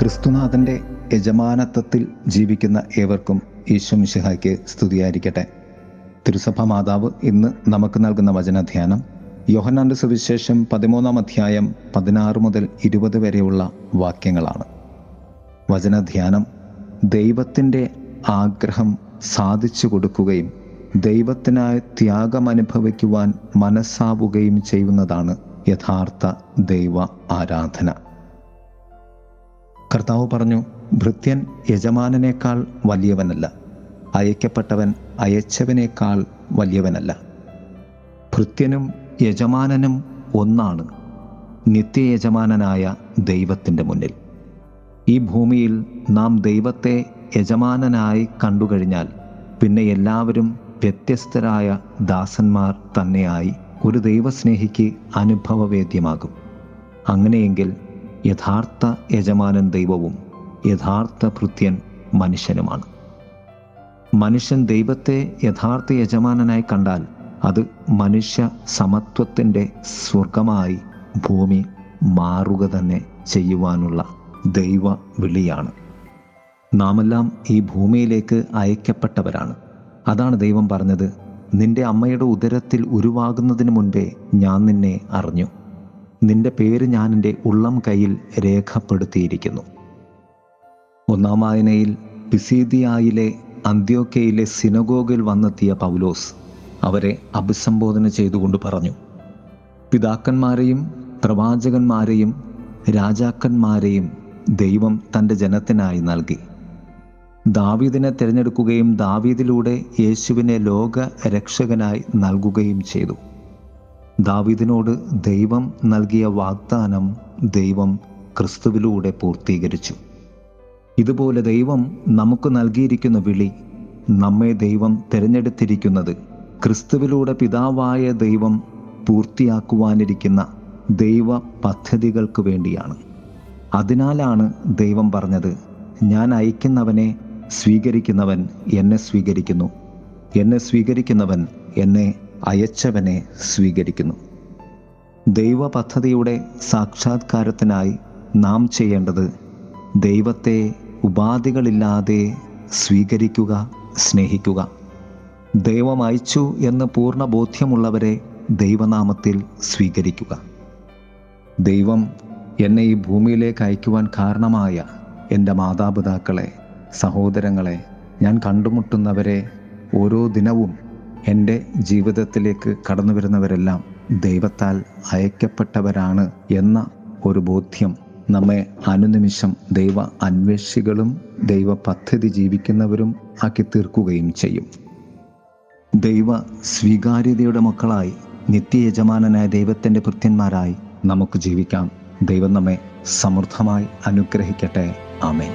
ക്രിസ്തുനാഥന്റെ യജമാനത്വത്തിൽ ജീവിക്കുന്ന ഏവർക്കും ഈശോ മിശിഹായ്ക്ക് സ്തുതിയായിരിക്കട്ടെ. തിരുസഭ മാതാവ് ഇന്ന് നമുക്ക് നൽകുന്ന വചനധ്യാനം യോഹന്നാന്റെ സുവിശേഷം പതിമൂന്നാം അധ്യായം പതിനാറ് മുതൽ ഇരുപത് വരെയുള്ള വാക്യങ്ങളാണ്. വചനധ്യാനം ദൈവത്തിന്റെ ആഗ്രഹം സാധിച്ചു കൊടുക്കുകയും ദൈവത്തിനായി ത്യാഗം അനുഭവിക്കുവാൻ മനസ്സാവുകയും ചെയ്യുന്നതാണ് യഥാർത്ഥ ദൈവ ആരാധന. കർത്താവ് പറഞ്ഞു ഭൃത്യൻ യജമാനനേക്കാൾ വലിയവനല്ല. അയക്കപ്പെട്ടവൻ അയച്ചവനേക്കാൾ വലിയവനല്ല. ഭൃത്യനും യജമാനനും ഒന്നാണ്. നിത്യയജമാനനായ ദൈവത്തിന്റെ മുന്നിൽ. ഈ ഭൂമിയിൽ നാം ദൈവത്തെ യജമാനനായി കണ്ടുകഴിഞ്ഞാൽ പിന്നെ എല്ലാവരും വ്യത്യസ്തരായ ദാസന്മാർ തന്നെയായി ഒരു ദൈവസ്നേഹിക്ക് അനുഭവവേദ്യമാകും. അങ്ങനെയെങ്കിൽ യഥാർത്ഥ യജമാനൻ ദൈവവും യഥാർത്ഥ ഭൃത്യൻ മനുഷ്യനുമാണ്. മനുഷ്യൻ ദൈവത്തെ യഥാർത്ഥ യജമാനനായി കണ്ടാൽ അത് മനുഷ്യ സമത്വത്തിന്റെ സ്വർഗമായി ഭൂമി മാറുക തന്നെ ചെയ്യുവാനുള്ള ദൈവ വിളിയാണ്. നാമെല്ലാം ഈ ഭൂമിയിലേക്ക് അയക്കപ്പെട്ടവരാണ്. അതാണ് ദൈവം പറഞ്ഞത്. നിന്റെ അമ്മയുടെ ഉദരത്തിൽ ഉരുവാകുന്നതിന് മുൻപേ ഞാൻ നിന്നെ അറിഞ്ഞു. നിന്റെ പേര് ഞാൻ എന്റെ ഉള്ളം കയ്യിൽ രേഖപ്പെടുത്തിയിരിക്കുന്നു. ഒന്നാം വായനയിൽ പിസീദിയായിലെ അന്ത്യോക്കയിലെ സിനഗോഗിൽ വന്നെത്തിയ പൗലോസ് അവരെ അഭിസംബോധന ചെയ്തുകൊണ്ട് പറഞ്ഞു പിതാക്കന്മാരെയും പ്രവാചകന്മാരെയും രാജാക്കന്മാരെയും ദൈവം തന്റെ ജനത്തിനായി നൽകി. ദാവീദിനെ തിരഞ്ഞെടുക്കുകയും ദാവീദിലൂടെ യേശുവിനെ ലോക രക്ഷകനായി നൽകുകയും ചെയ്തു. ദാവീദിനോട് ദൈവം നൽകിയ വാഗ്ദാനം ദൈവം ക്രിസ്തുവിലൂടെ പൂർത്തീകരിച്ചു. ഇതുപോലെ ദൈവം നമുക്ക് നൽകിയിരിക്കുന്ന വിളി നമ്മെ ദൈവം തിരഞ്ഞെടുത്തിരിക്കുന്നത് ക്രിസ്തുവിലൂടെ പിതാവായ ദൈവം പൂർത്തിയാക്കുവാനിരിക്കുന്ന ദൈവ പദ്ധതികൾക്ക് വേണ്ടിയാണ്. അതിനാലാണ് ദൈവം പറഞ്ഞത് ഞാൻ അയക്കുന്നവനെ സ്വീകരിക്കുന്നവൻ എന്നെ സ്വീകരിക്കുന്നു. എന്നെ സ്വീകരിക്കുന്നവൻ എന്നെ അയച്ചവനെ സ്വീകരിക്കുന്നു. ദൈവ പദ്ധതിയുടെ സാക്ഷാത്കാരത്തിനായി നാം ചെയ്യേണ്ടത് ദൈവത്തെ ഉപാധികളില്ലാതെ സ്വീകരിക്കുക സ്നേഹിക്കുക. ദൈവം അയച്ചു എന്ന് പൂർണ ബോധ്യമുള്ളവരെ ദൈവനാമത്തിൽ സ്വീകരിക്കുക. ദൈവം എന്നെ ഈ ഭൂമിയിലേക്ക് അയക്കുവാൻ കാരണമായ എന്റെ മാതാപിതാക്കളെ സഹോദരങ്ങളെ ഞാൻ കണ്ടുമുട്ടുന്നവരെ ഓരോ ദിനവും എന്റെ ജീവിതത്തിലേക്ക് കടന്നു വരുന്നവരെല്ലാം ദൈവത്താൽ അയക്കപ്പെട്ടവരാണ് എന്ന ഒരു ബോധ്യം നമ്മെ അനുനിമിഷം ദൈവ അന്വേഷികളും ദൈവ പദ്ധതി ജീവിക്കുന്നവരും ആക്കി തീർക്കുകയും ചെയ്യും. ദൈവ സ്വീകാര്യതയുടെ മക്കളായി നിത്യയജമാനനായ ദൈവത്തിന്റെ കൃത്യന്മാരായി നമുക്ക് ജീവിക്കാം. ദൈവം നമ്മെ സമൃദ്ധമായി അനുഗ്രഹിക്കട്ടെ. ആമേൻ.